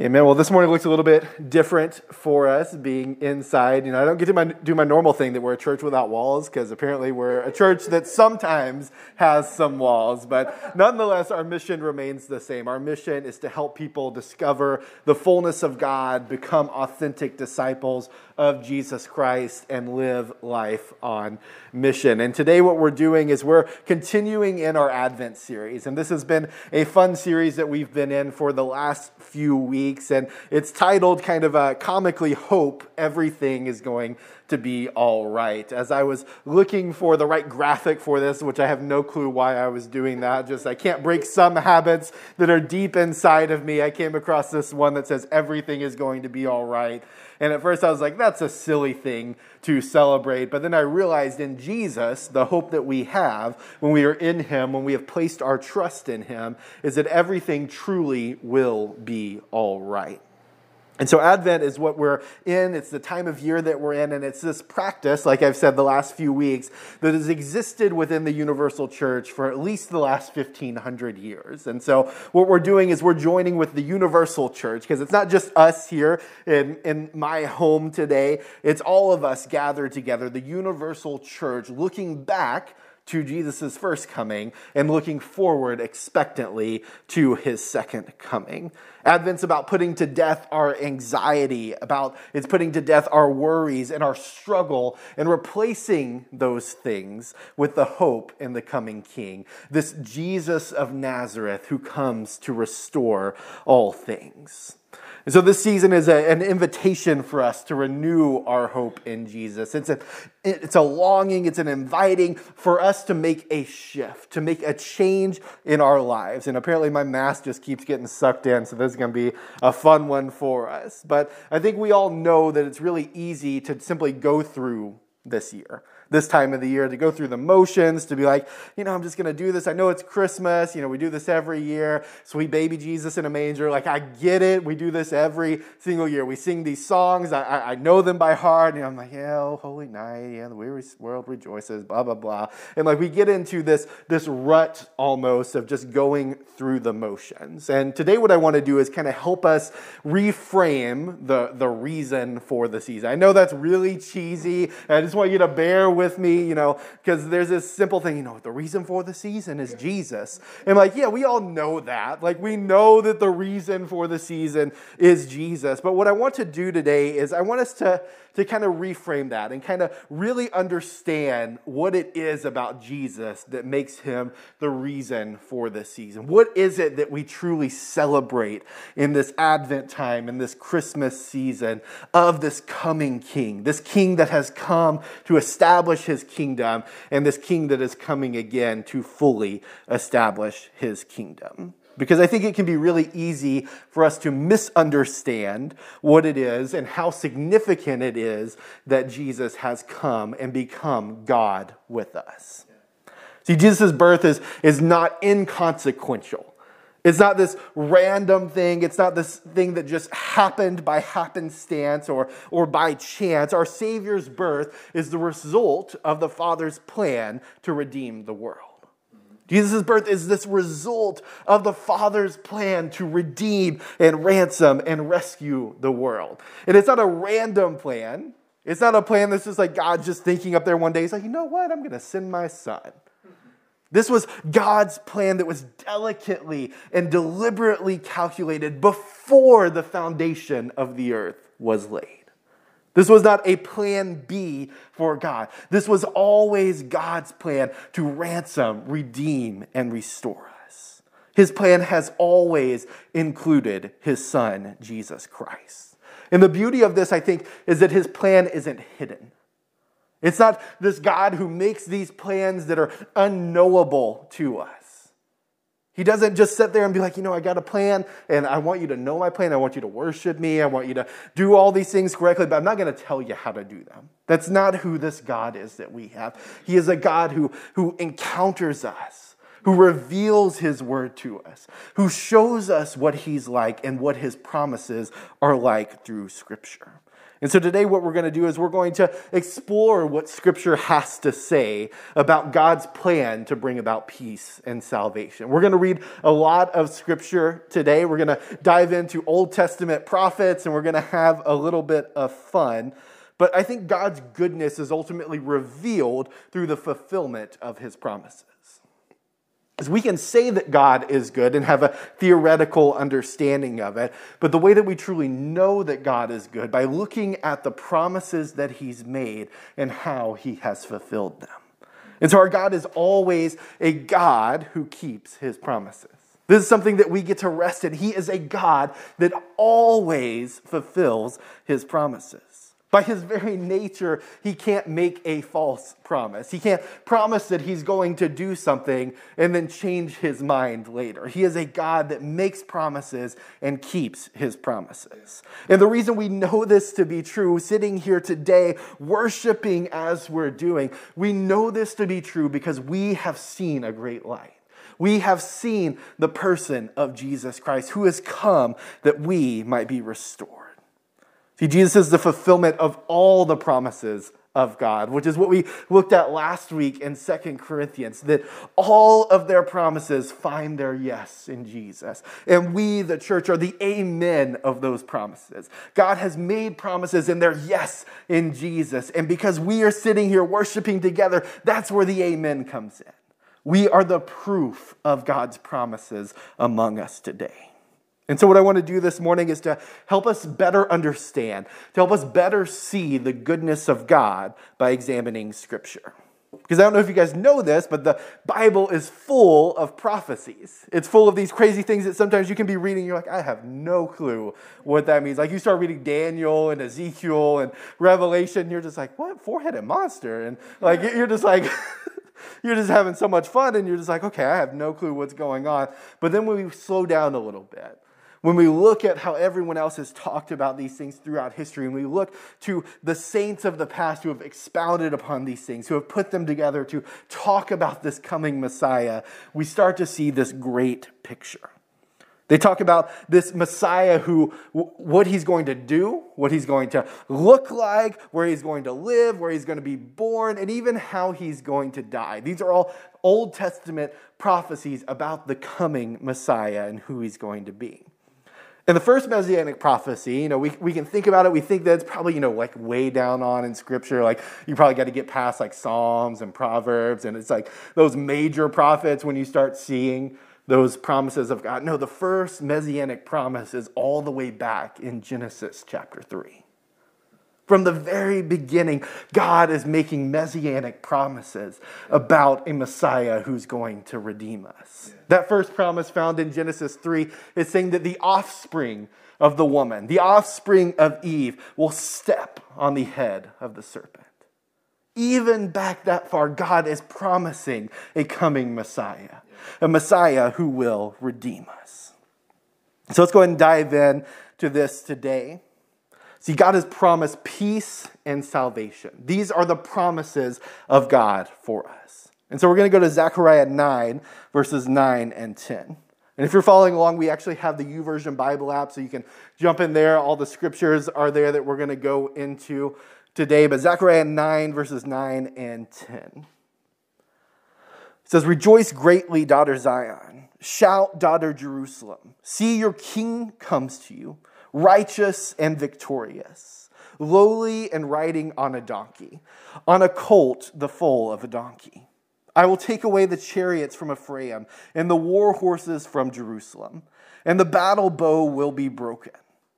Amen. Well, this morning looks a little bit different for us being inside. You know, I don't get to my, do my normal thing that we're a church without walls because apparently we're a church that sometimes has some walls. But nonetheless, our mission remains the same. Our mission is to help people discover the fullness of God, become authentic disciples of Jesus Christ, and live life on mission. And today, what we're doing is we're continuing in our Advent series. And this has been a fun series that we've been in for the last few weeks. And it's titled kind of a comically Hope Everything is Going to Be All Right. As I was looking for the right graphic for this, which I have no clue why I was doing that, just I can't break some habits that are deep inside of me, I came across this one that says, Everything is going to be all right. And at first I was like, that's a silly thing to celebrate. But then I realized in Jesus, the hope that we have when we are in Him, when we have placed our trust in Him, is that everything truly will be all right. And so, Advent is what we're in. It's the time of year that we're in, and it's this practice, like I've said the last few weeks, that has existed within the universal church for at least the last 1500 years. And so, what we're doing is we're joining with the universal church, because it's not just us here in, in my home today, it's all of us gathered together, the universal church, looking back to Jesus' first coming and looking forward expectantly to his second coming. Advent's about putting to death our anxiety, about it's putting to death our worries and our struggle and replacing those things with the hope in the coming king. This Jesus of Nazareth who comes to restore all things. And so this season is a, an invitation for us to renew our hope in Jesus. It's a, it's a longing, it's an inviting for us to make a shift, to make a change in our lives. And apparently my mask just keeps getting sucked in, so this is going to be a fun one for us. But I think we all know that it's really easy to simply go through this year this time of the year to go through the motions, to be like, you know, I'm just going to do this. I know it's Christmas. You know, we do this every year. Sweet baby Jesus in a manger. Like, I get it. We do this every single year. We sing these songs. I, I, I know them by heart. And I'm like, yeah, oh, holy night. Yeah, the weary world rejoices, blah, blah, blah. And like, we get into this, this rut almost of just going through the motions. And today, what I want to do is kind of help us reframe the, the reason for the season. I know that's really cheesy. I just want you to bear with me, you know, because there's this simple thing, you know, the reason for the season is Jesus. And like, yeah, we all know that. Like, we know that the reason for the season is Jesus. But what I want to do today is I want us to, to kind of reframe that and kind of really understand what it is about Jesus that makes him the reason for this season. What is it that we truly celebrate in this Advent time, in this Christmas season of this coming King, this King that has come to establish his kingdom, and this king that is coming again to fully establish his kingdom. Because I think it can be really easy for us to misunderstand what it is and how significant it is that Jesus has come and become God with us. See, Jesus' birth is, is not inconsequential. It's not this random thing. It's not this thing that just happened by happenstance or, or by chance. Our Savior's birth is the result of the Father's plan to redeem the world. Jesus' birth is this result of the Father's plan to redeem and ransom and rescue the world. And it's not a random plan. It's not a plan that's just like God just thinking up there one day. He's like, you know what? I'm going to send my son. This was God's plan that was delicately and deliberately calculated before the foundation of the earth was laid. This was not a plan B for God. This was always God's plan to ransom, redeem, and restore us. His plan has always included his son, Jesus Christ. And the beauty of this, I think, is that his plan isn't hidden. It's not this God who makes these plans that are unknowable to us. He doesn't just sit there and be like, you know, I got a plan and I want you to know my plan. I want you to worship me. I want you to do all these things correctly, but I'm not going to tell you how to do them. That's not who this God is that we have. He is a God who, who encounters us, who reveals his word to us, who shows us what he's like and what his promises are like through scripture. And so today, what we're going to do is we're going to explore what Scripture has to say about God's plan to bring about peace and salvation. We're going to read a lot of Scripture today. We're going to dive into Old Testament prophets and we're going to have a little bit of fun. But I think God's goodness is ultimately revealed through the fulfillment of his promises is we can say that God is good and have a theoretical understanding of it, but the way that we truly know that God is good by looking at the promises that He's made and how He has fulfilled them. And so our God is always a God who keeps His promises. This is something that we get to rest in. He is a God that always fulfills His promises. By his very nature, he can't make a false promise. He can't promise that he's going to do something and then change his mind later. He is a God that makes promises and keeps his promises. And the reason we know this to be true, sitting here today, worshiping as we're doing, we know this to be true because we have seen a great light. We have seen the person of Jesus Christ who has come that we might be restored. See, Jesus is the fulfillment of all the promises of God, which is what we looked at last week in Second Corinthians, that all of their promises find their yes in Jesus. And we, the church, are the amen of those promises. God has made promises and their yes in Jesus. And because we are sitting here worshiping together, that's where the amen comes in. We are the proof of God's promises among us today. And so, what I want to do this morning is to help us better understand, to help us better see the goodness of God by examining Scripture. Because I don't know if you guys know this, but the Bible is full of prophecies. It's full of these crazy things that sometimes you can be reading, you're like, I have no clue what that means. Like you start reading Daniel and Ezekiel and Revelation, you're just like, what? Four headed monster. And like, you're just like, you're just having so much fun and you're just like, okay, I have no clue what's going on. But then when we slow down a little bit, when we look at how everyone else has talked about these things throughout history, and we look to the saints of the past who have expounded upon these things, who have put them together to talk about this coming Messiah, we start to see this great picture. They talk about this Messiah who, what he's going to do, what he's going to look like, where he's going to live, where he's going to be born, and even how he's going to die. These are all Old Testament prophecies about the coming Messiah and who he's going to be. In the first messianic prophecy, you know, we, we can think about it. We think that it's probably, you know, like way down on in scripture. Like you probably got to get past like Psalms and Proverbs. And it's like those major prophets when you start seeing those promises of God. No, the first messianic promise is all the way back in Genesis chapter 3. From the very beginning, God is making messianic promises about a Messiah who's going to redeem us. That first promise found in Genesis 3 is saying that the offspring of the woman, the offspring of Eve, will step on the head of the serpent. Even back that far, God is promising a coming Messiah, a Messiah who will redeem us. So let's go ahead and dive in to this today. See, God has promised peace and salvation. These are the promises of God for us. And so we're going to go to Zechariah 9, verses 9 and 10. And if you're following along, we actually have the YouVersion Bible app, so you can jump in there. All the scriptures are there that we're going to go into today. But Zechariah 9, verses 9 and 10. It says, Rejoice greatly, daughter Zion. Shout, daughter Jerusalem. See, your king comes to you righteous and victorious, lowly and riding on a donkey, on a colt, the foal of a donkey. I will take away the chariots from Ephraim and the war horses from Jerusalem, and the battle bow will be broken.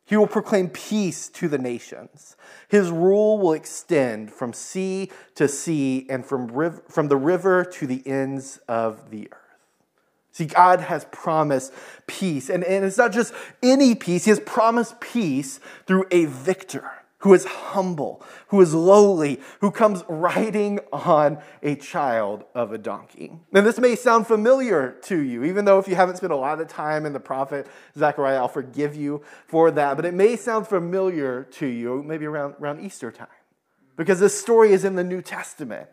He will proclaim peace to the nations. His rule will extend from sea to sea and from, river, from the river to the ends of the earth. See, God has promised peace. And, and it's not just any peace, He has promised peace through a victor who is humble, who is lowly, who comes riding on a child of a donkey. And this may sound familiar to you, even though if you haven't spent a lot of time in the prophet Zechariah, I'll forgive you for that. But it may sound familiar to you, maybe around, around Easter time, because this story is in the New Testament.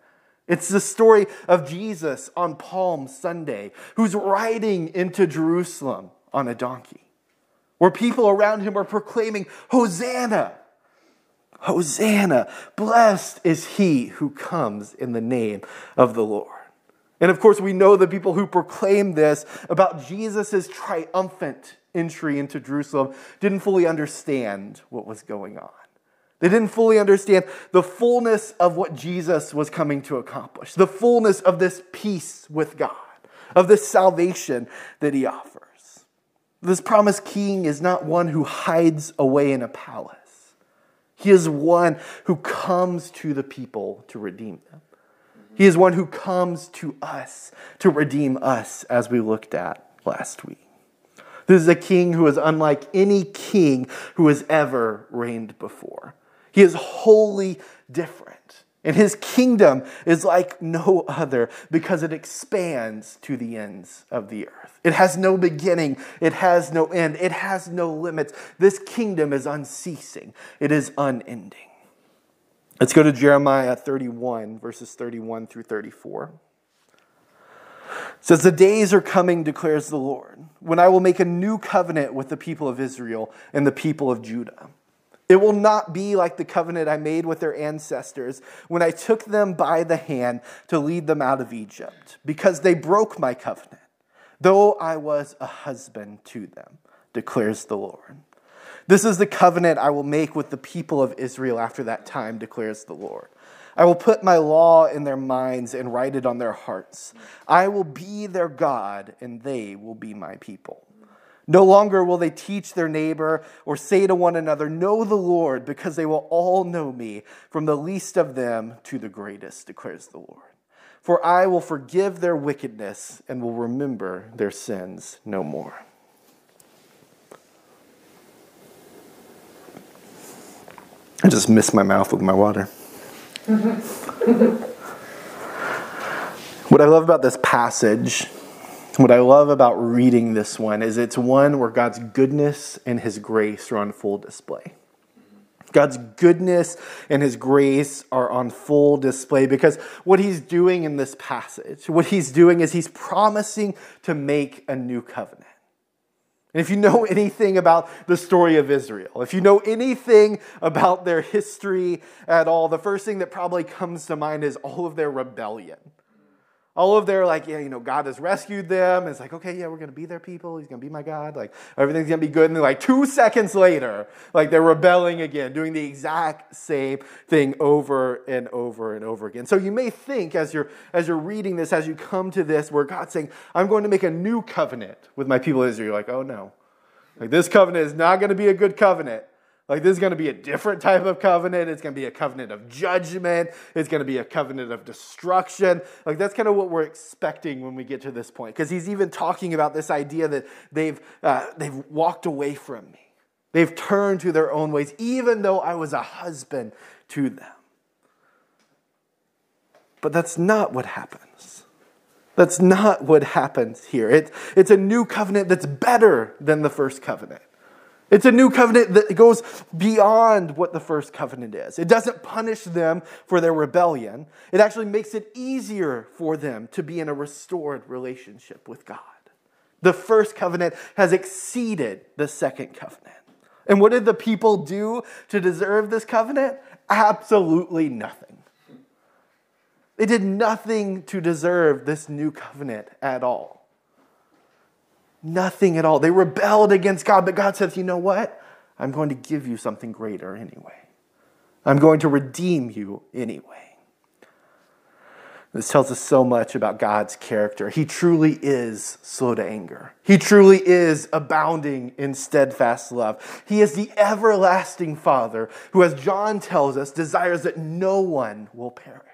It's the story of Jesus on Palm Sunday, who's riding into Jerusalem on a donkey, where people around him are proclaiming, Hosanna! Hosanna! Blessed is he who comes in the name of the Lord. And of course, we know the people who proclaim this about Jesus' triumphant entry into Jerusalem didn't fully understand what was going on. They didn't fully understand the fullness of what Jesus was coming to accomplish, the fullness of this peace with God, of this salvation that he offers. This promised king is not one who hides away in a palace. He is one who comes to the people to redeem them. He is one who comes to us to redeem us, as we looked at last week. This is a king who is unlike any king who has ever reigned before. He is wholly different. And his kingdom is like no other because it expands to the ends of the earth. It has no beginning, it has no end, it has no limits. This kingdom is unceasing, it is unending. Let's go to Jeremiah 31, verses 31 through 34. It says, The days are coming, declares the Lord, when I will make a new covenant with the people of Israel and the people of Judah. It will not be like the covenant I made with their ancestors when I took them by the hand to lead them out of Egypt, because they broke my covenant, though I was a husband to them, declares the Lord. This is the covenant I will make with the people of Israel after that time, declares the Lord. I will put my law in their minds and write it on their hearts. I will be their God, and they will be my people. No longer will they teach their neighbor or say to one another, Know the Lord, because they will all know me, from the least of them to the greatest, declares the Lord. For I will forgive their wickedness and will remember their sins no more. I just missed my mouth with my water. what I love about this passage what I love about reading this one is it's one where God's goodness and his grace are on full display. God's goodness and his grace are on full display because what he's doing in this passage, what he's doing is he's promising to make a new covenant. And if you know anything about the story of Israel, if you know anything about their history at all, the first thing that probably comes to mind is all of their rebellion all of their like yeah you know god has rescued them. It's like okay yeah we're gonna be their people. He's gonna be my god. Like everything's gonna be good. And like two seconds later like they're rebelling again doing the exact same thing over and over and over again. So you may think as you're as you're reading this as you come to this where god's saying i'm going to make a new covenant with my people israel you're like oh no. Like this covenant is not going to be a good covenant like, this is going to be a different type of covenant. It's going to be a covenant of judgment. It's going to be a covenant of destruction. Like, that's kind of what we're expecting when we get to this point. Because he's even talking about this idea that they've, uh, they've walked away from me. They've turned to their own ways, even though I was a husband to them. But that's not what happens. That's not what happens here. It, it's a new covenant that's better than the first covenant. It's a new covenant that goes beyond what the first covenant is. It doesn't punish them for their rebellion. It actually makes it easier for them to be in a restored relationship with God. The first covenant has exceeded the second covenant. And what did the people do to deserve this covenant? Absolutely nothing. They did nothing to deserve this new covenant at all. Nothing at all. They rebelled against God, but God says, you know what? I'm going to give you something greater anyway. I'm going to redeem you anyway. This tells us so much about God's character. He truly is slow to anger. He truly is abounding in steadfast love. He is the everlasting Father who, as John tells us, desires that no one will perish.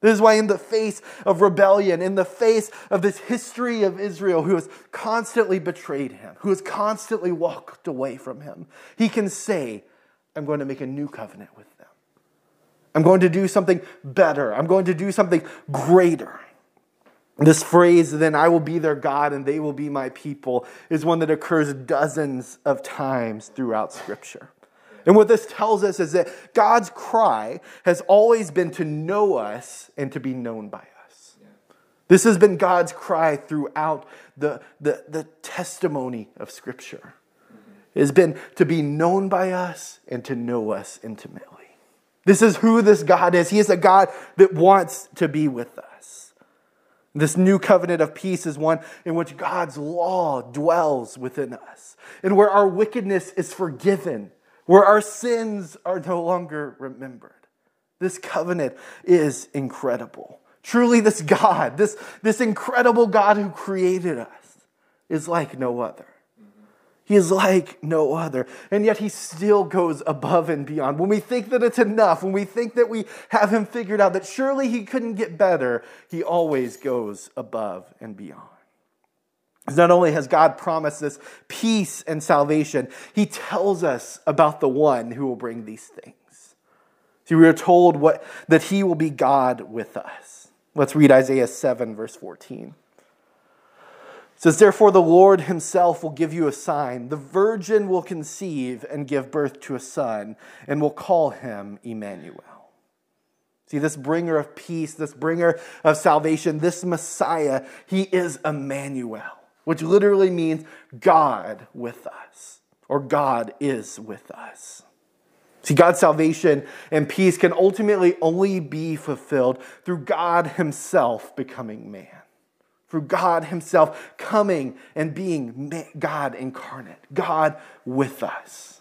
This is why, in the face of rebellion, in the face of this history of Israel who has constantly betrayed him, who has constantly walked away from him, he can say, I'm going to make a new covenant with them. I'm going to do something better. I'm going to do something greater. This phrase, then I will be their God and they will be my people, is one that occurs dozens of times throughout Scripture. And what this tells us is that God's cry has always been to know us and to be known by us. This has been God's cry throughout the, the, the testimony of Scripture. It has been to be known by us and to know us intimately. This is who this God is. He is a God that wants to be with us. This new covenant of peace is one in which God's law dwells within us, and where our wickedness is forgiven, where our sins are no longer remembered. This covenant is incredible. Truly, this God, this, this incredible God who created us, is like no other. He is like no other. And yet he still goes above and beyond. When we think that it's enough, when we think that we have him figured out, that surely he couldn't get better, he always goes above and beyond. Not only has God promised this peace and salvation, he tells us about the one who will bring these things. See, we are told what, that he will be God with us. Let's read Isaiah 7, verse 14 says, Therefore, the Lord himself will give you a sign. The virgin will conceive and give birth to a son, and will call him Emmanuel. See, this bringer of peace, this bringer of salvation, this Messiah, he is Emmanuel, which literally means God with us, or God is with us. See, God's salvation and peace can ultimately only be fulfilled through God Himself becoming man through God Himself coming and being God incarnate, God with us.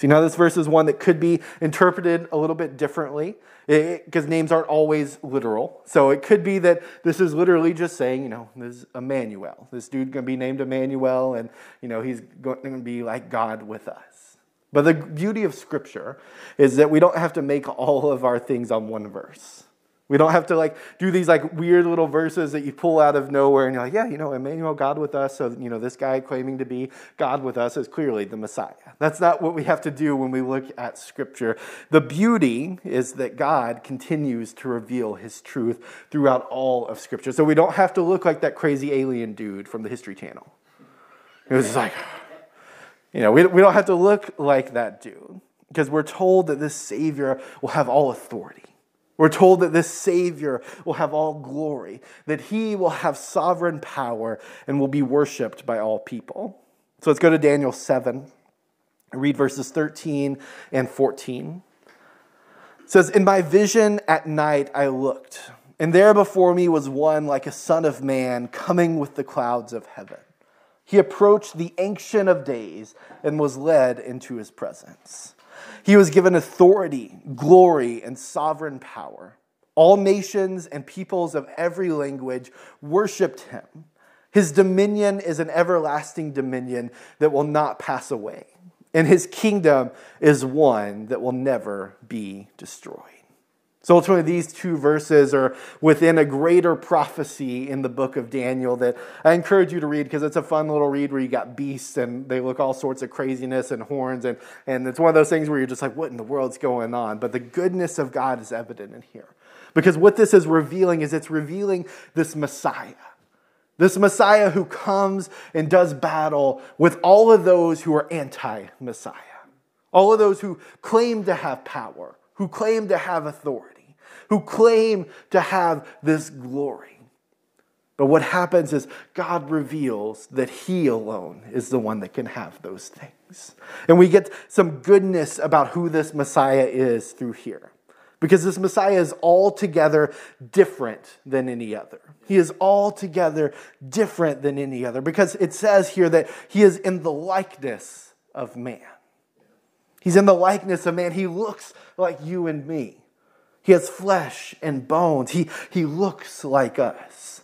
See, now this verse is one that could be interpreted a little bit differently because names aren't always literal. So it could be that this is literally just saying, you know, this is Emmanuel. This dude going to be named Emmanuel, and you know he's going to be like God with us. But the beauty of Scripture is that we don't have to make all of our things on one verse. We don't have to like do these like weird little verses that you pull out of nowhere and you're like, yeah, you know, Emmanuel, God with us. So, you know, this guy claiming to be God with us is clearly the Messiah. That's not what we have to do when we look at Scripture. The beauty is that God continues to reveal his truth throughout all of Scripture. So we don't have to look like that crazy alien dude from the History Channel. It was like, you know, we, we don't have to look like that dude because we're told that this Savior will have all authority. We're told that this Savior will have all glory, that he will have sovereign power and will be worshiped by all people. So let's go to Daniel 7 read verses 13 and 14. It says, In my vision at night I looked, and there before me was one like a son of man coming with the clouds of heaven. He approached the Ancient of Days and was led into his presence. He was given authority, glory, and sovereign power. All nations and peoples of every language worshiped him. His dominion is an everlasting dominion that will not pass away, and his kingdom is one that will never be destroyed. So ultimately, these two verses are within a greater prophecy in the book of Daniel that I encourage you to read because it's a fun little read where you got beasts and they look all sorts of craziness and horns. And, and it's one of those things where you're just like, what in the world's going on? But the goodness of God is evident in here. Because what this is revealing is it's revealing this Messiah. This Messiah who comes and does battle with all of those who are anti Messiah, all of those who claim to have power who claim to have authority, who claim to have this glory. But what happens is God reveals that He alone is the one that can have those things. And we get some goodness about who this Messiah is through here. Because this Messiah is altogether different than any other. He is altogether different than any other. Because it says here that He is in the likeness of man. He's in the likeness of man. He looks like you and me. He has flesh and bones. He, he looks like us.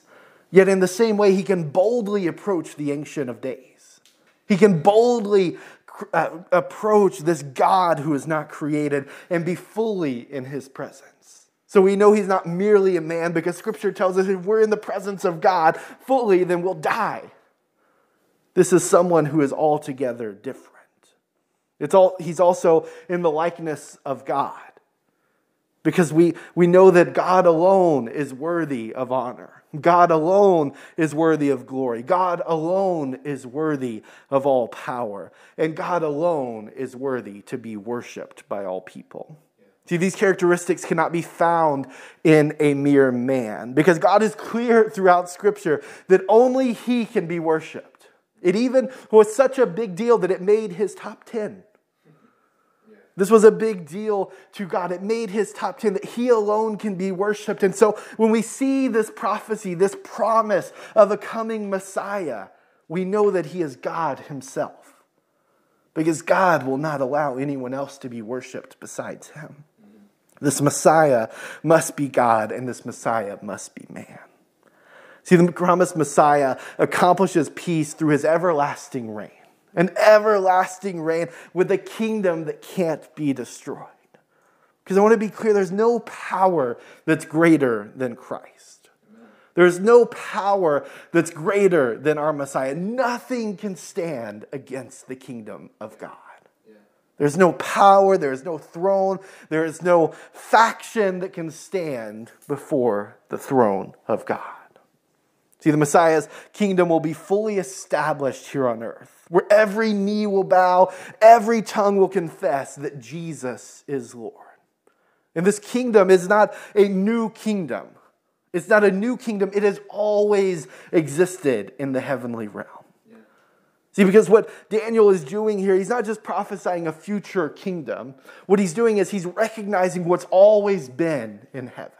Yet, in the same way, he can boldly approach the Ancient of Days. He can boldly uh, approach this God who is not created and be fully in his presence. So we know he's not merely a man because scripture tells us if we're in the presence of God fully, then we'll die. This is someone who is altogether different. It's all, he's also in the likeness of God because we, we know that God alone is worthy of honor. God alone is worthy of glory. God alone is worthy of all power. And God alone is worthy to be worshiped by all people. See, these characteristics cannot be found in a mere man because God is clear throughout Scripture that only He can be worshiped. It even was such a big deal that it made his top 10. This was a big deal to God. It made his top 10 that he alone can be worshiped. And so when we see this prophecy, this promise of a coming Messiah, we know that he is God himself. Because God will not allow anyone else to be worshiped besides him. This Messiah must be God, and this Messiah must be man. See, the promised Messiah accomplishes peace through his everlasting reign an everlasting reign with a kingdom that can't be destroyed. Because I want to be clear there's no power that's greater than Christ. There's no power that's greater than our Messiah. Nothing can stand against the kingdom of God. There's no power, there is no throne, there is no faction that can stand before the throne of God. See, the Messiah's kingdom will be fully established here on earth, where every knee will bow, every tongue will confess that Jesus is Lord. And this kingdom is not a new kingdom. It's not a new kingdom. It has always existed in the heavenly realm. See, because what Daniel is doing here, he's not just prophesying a future kingdom. What he's doing is he's recognizing what's always been in heaven.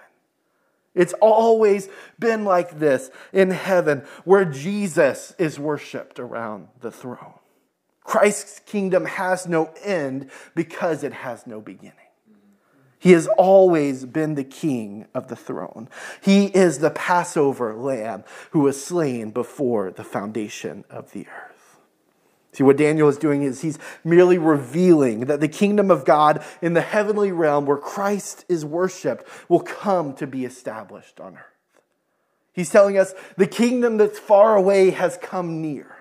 It's always been like this in heaven where Jesus is worshiped around the throne. Christ's kingdom has no end because it has no beginning. He has always been the king of the throne. He is the Passover lamb who was slain before the foundation of the earth. See, what Daniel is doing is he's merely revealing that the kingdom of God in the heavenly realm where Christ is worshiped will come to be established on earth. He's telling us the kingdom that's far away has come near.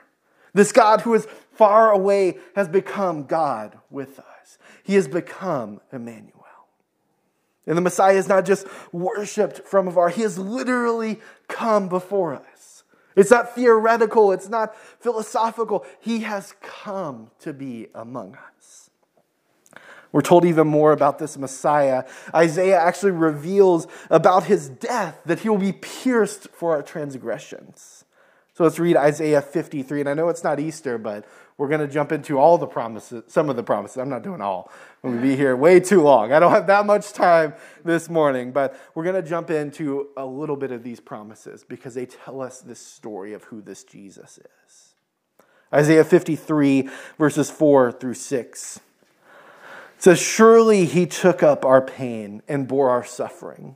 This God who is far away has become God with us. He has become Emmanuel. And the Messiah is not just worshiped from afar, he has literally come before us. It's not theoretical, it's not philosophical. He has come to be among us. We're told even more about this Messiah. Isaiah actually reveals about his death that he will be pierced for our transgressions. So let's read Isaiah 53. And I know it's not Easter, but we're going to jump into all the promises, some of the promises. I'm not doing all. I'm going to be here way too long. I don't have that much time this morning, but we're going to jump into a little bit of these promises because they tell us this story of who this Jesus is. Isaiah 53, verses 4 through 6 says, Surely he took up our pain and bore our suffering.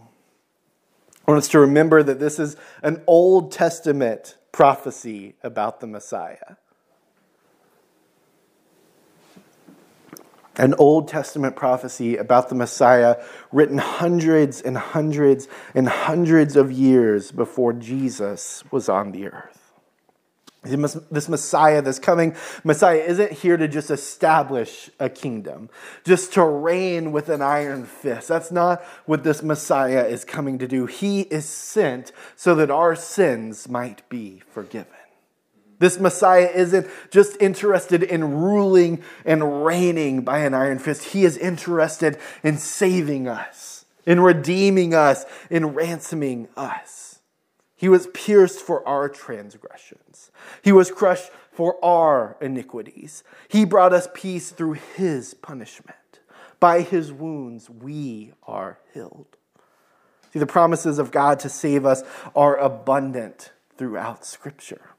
I want us to remember that this is an Old Testament prophecy about the Messiah. An Old Testament prophecy about the Messiah written hundreds and hundreds and hundreds of years before Jesus was on the earth. This Messiah, this coming Messiah, isn't here to just establish a kingdom, just to reign with an iron fist. That's not what this Messiah is coming to do. He is sent so that our sins might be forgiven. This Messiah isn't just interested in ruling and reigning by an iron fist. He is interested in saving us, in redeeming us, in ransoming us. He was pierced for our transgressions. He was crushed for our iniquities. He brought us peace through his punishment. By his wounds, we are healed. See, the promises of God to save us are abundant throughout Scripture.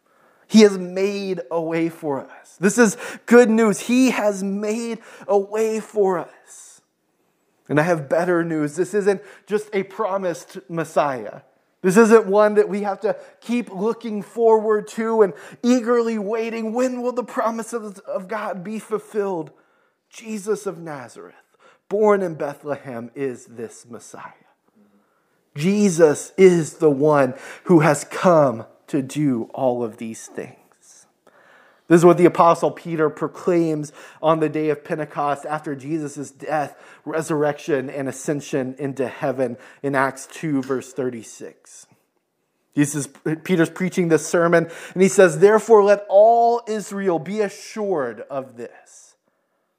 He has made a way for us. This is good news. He has made a way for us. And I have better news. This isn't just a promised Messiah. This isn't one that we have to keep looking forward to and eagerly waiting. When will the promises of God be fulfilled? Jesus of Nazareth, born in Bethlehem, is this Messiah. Jesus is the one who has come to do all of these things. This is what the Apostle Peter proclaims on the day of Pentecost after Jesus' death, resurrection, and ascension into heaven in Acts 2, verse 36. Jesus, Peter's preaching this sermon, and he says, Therefore, let all Israel be assured of this.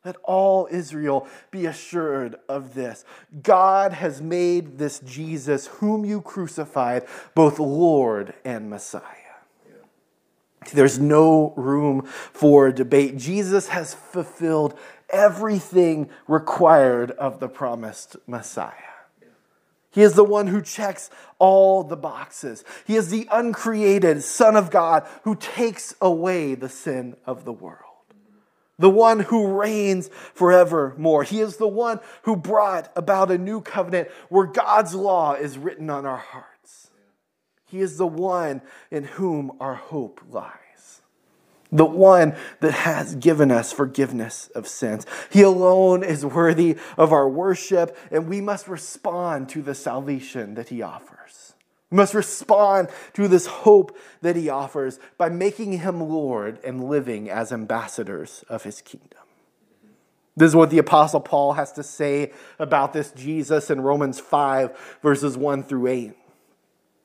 Let all Israel be assured of this. God has made this Jesus, whom you crucified, both Lord and Messiah. There's no room for debate. Jesus has fulfilled everything required of the promised Messiah. He is the one who checks all the boxes. He is the uncreated Son of God who takes away the sin of the world. The one who reigns forevermore. He is the one who brought about a new covenant where God's law is written on our hearts. He is the one in whom our hope lies the one that has given us forgiveness of sins. He alone is worthy of our worship, and we must respond to the salvation that He offers. We must respond to this hope that He offers by making Him Lord and living as ambassadors of His kingdom. This is what the Apostle Paul has to say about this Jesus in Romans 5, verses 1 through 8.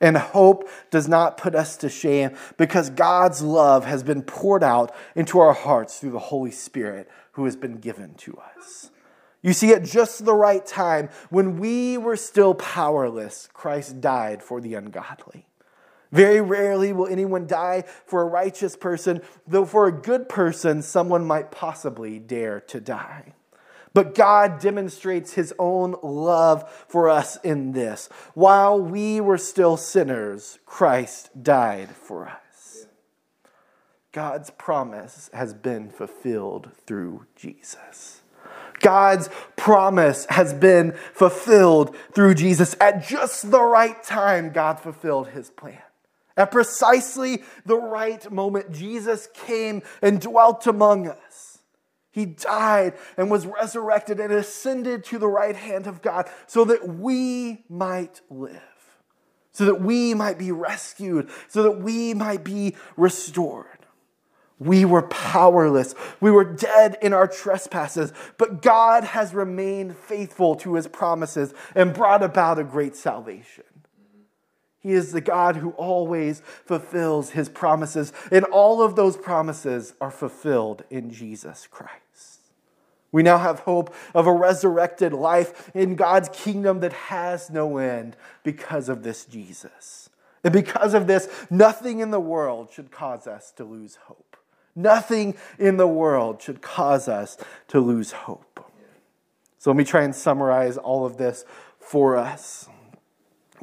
And hope does not put us to shame because God's love has been poured out into our hearts through the Holy Spirit who has been given to us. You see, at just the right time, when we were still powerless, Christ died for the ungodly. Very rarely will anyone die for a righteous person, though for a good person, someone might possibly dare to die. But God demonstrates his own love for us in this. While we were still sinners, Christ died for us. God's promise has been fulfilled through Jesus. God's promise has been fulfilled through Jesus. At just the right time, God fulfilled his plan. At precisely the right moment, Jesus came and dwelt among us. He died and was resurrected and ascended to the right hand of God so that we might live, so that we might be rescued, so that we might be restored. We were powerless. We were dead in our trespasses, but God has remained faithful to his promises and brought about a great salvation. He is the God who always fulfills his promises, and all of those promises are fulfilled in Jesus Christ. We now have hope of a resurrected life in God's kingdom that has no end because of this Jesus. And because of this, nothing in the world should cause us to lose hope. Nothing in the world should cause us to lose hope. So let me try and summarize all of this for us.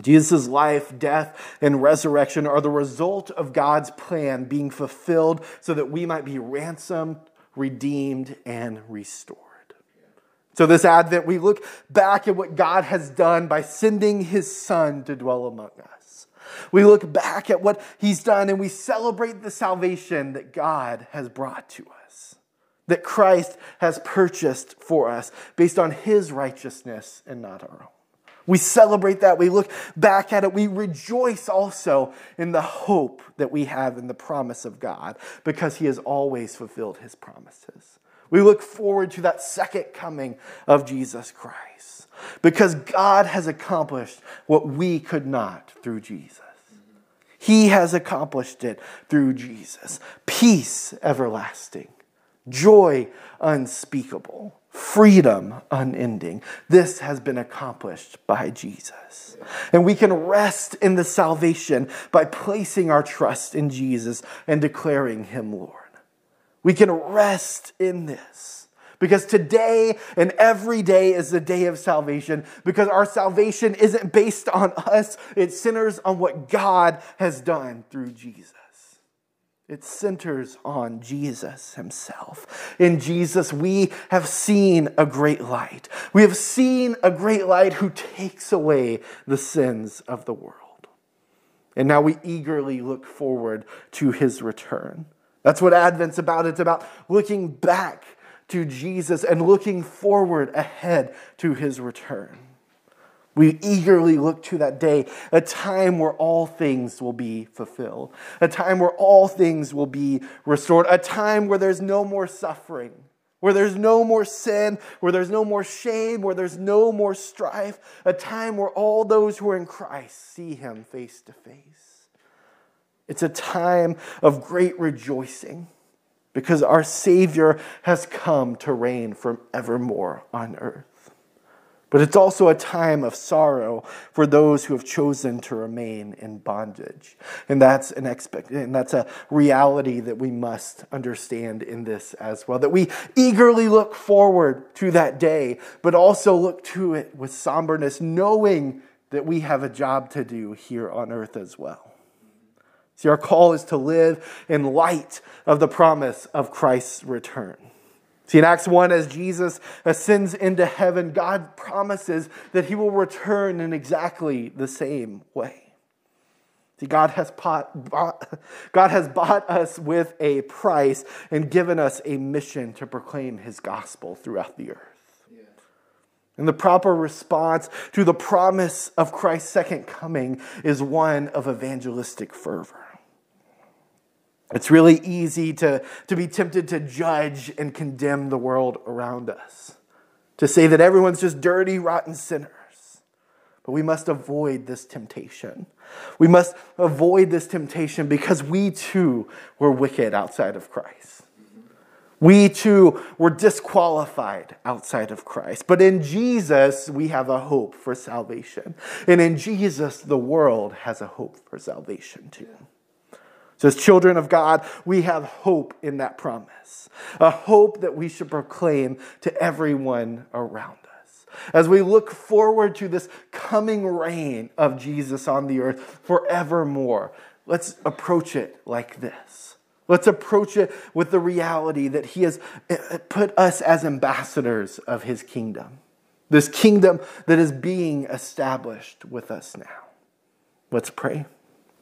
Jesus' life, death, and resurrection are the result of God's plan being fulfilled so that we might be ransomed redeemed, and restored. So, this Advent, we look back at what God has done by sending his Son to dwell among us. We look back at what he's done and we celebrate the salvation that God has brought to us, that Christ has purchased for us based on his righteousness and not our own. We celebrate that. We look back at it. We rejoice also in the hope that we have in the promise of God because He has always fulfilled His promises. We look forward to that second coming of Jesus Christ because God has accomplished what we could not through Jesus. He has accomplished it through Jesus. Peace everlasting, joy unspeakable freedom unending. This has been accomplished by Jesus. And we can rest in the salvation by placing our trust in Jesus and declaring him Lord. We can rest in this because today and every day is the day of salvation because our salvation isn't based on us, it centers on what God has done through Jesus. It centers on Jesus himself. In Jesus, we have seen a great light. We have seen a great light who takes away the sins of the world. And now we eagerly look forward to his return. That's what Advent's about. It's about looking back to Jesus and looking forward ahead to his return. We eagerly look to that day, a time where all things will be fulfilled, a time where all things will be restored, a time where there's no more suffering, where there's no more sin, where there's no more shame, where there's no more strife, a time where all those who are in Christ see him face to face. It's a time of great rejoicing because our Savior has come to reign forevermore on earth. But it's also a time of sorrow for those who have chosen to remain in bondage. And that's an expect and that's a reality that we must understand in this as well. That we eagerly look forward to that day, but also look to it with somberness, knowing that we have a job to do here on earth as well. See, our call is to live in light of the promise of Christ's return. See, in Acts 1, as Jesus ascends into heaven, God promises that he will return in exactly the same way. See, God has, bought, bought, God has bought us with a price and given us a mission to proclaim his gospel throughout the earth. And the proper response to the promise of Christ's second coming is one of evangelistic fervor. It's really easy to, to be tempted to judge and condemn the world around us, to say that everyone's just dirty, rotten sinners. But we must avoid this temptation. We must avoid this temptation because we too were wicked outside of Christ. We too were disqualified outside of Christ. But in Jesus, we have a hope for salvation. And in Jesus, the world has a hope for salvation too. So, as children of God, we have hope in that promise, a hope that we should proclaim to everyone around us. As we look forward to this coming reign of Jesus on the earth forevermore, let's approach it like this. Let's approach it with the reality that He has eh, put us as ambassadors of His kingdom, this kingdom that is being established with us now. Let's pray.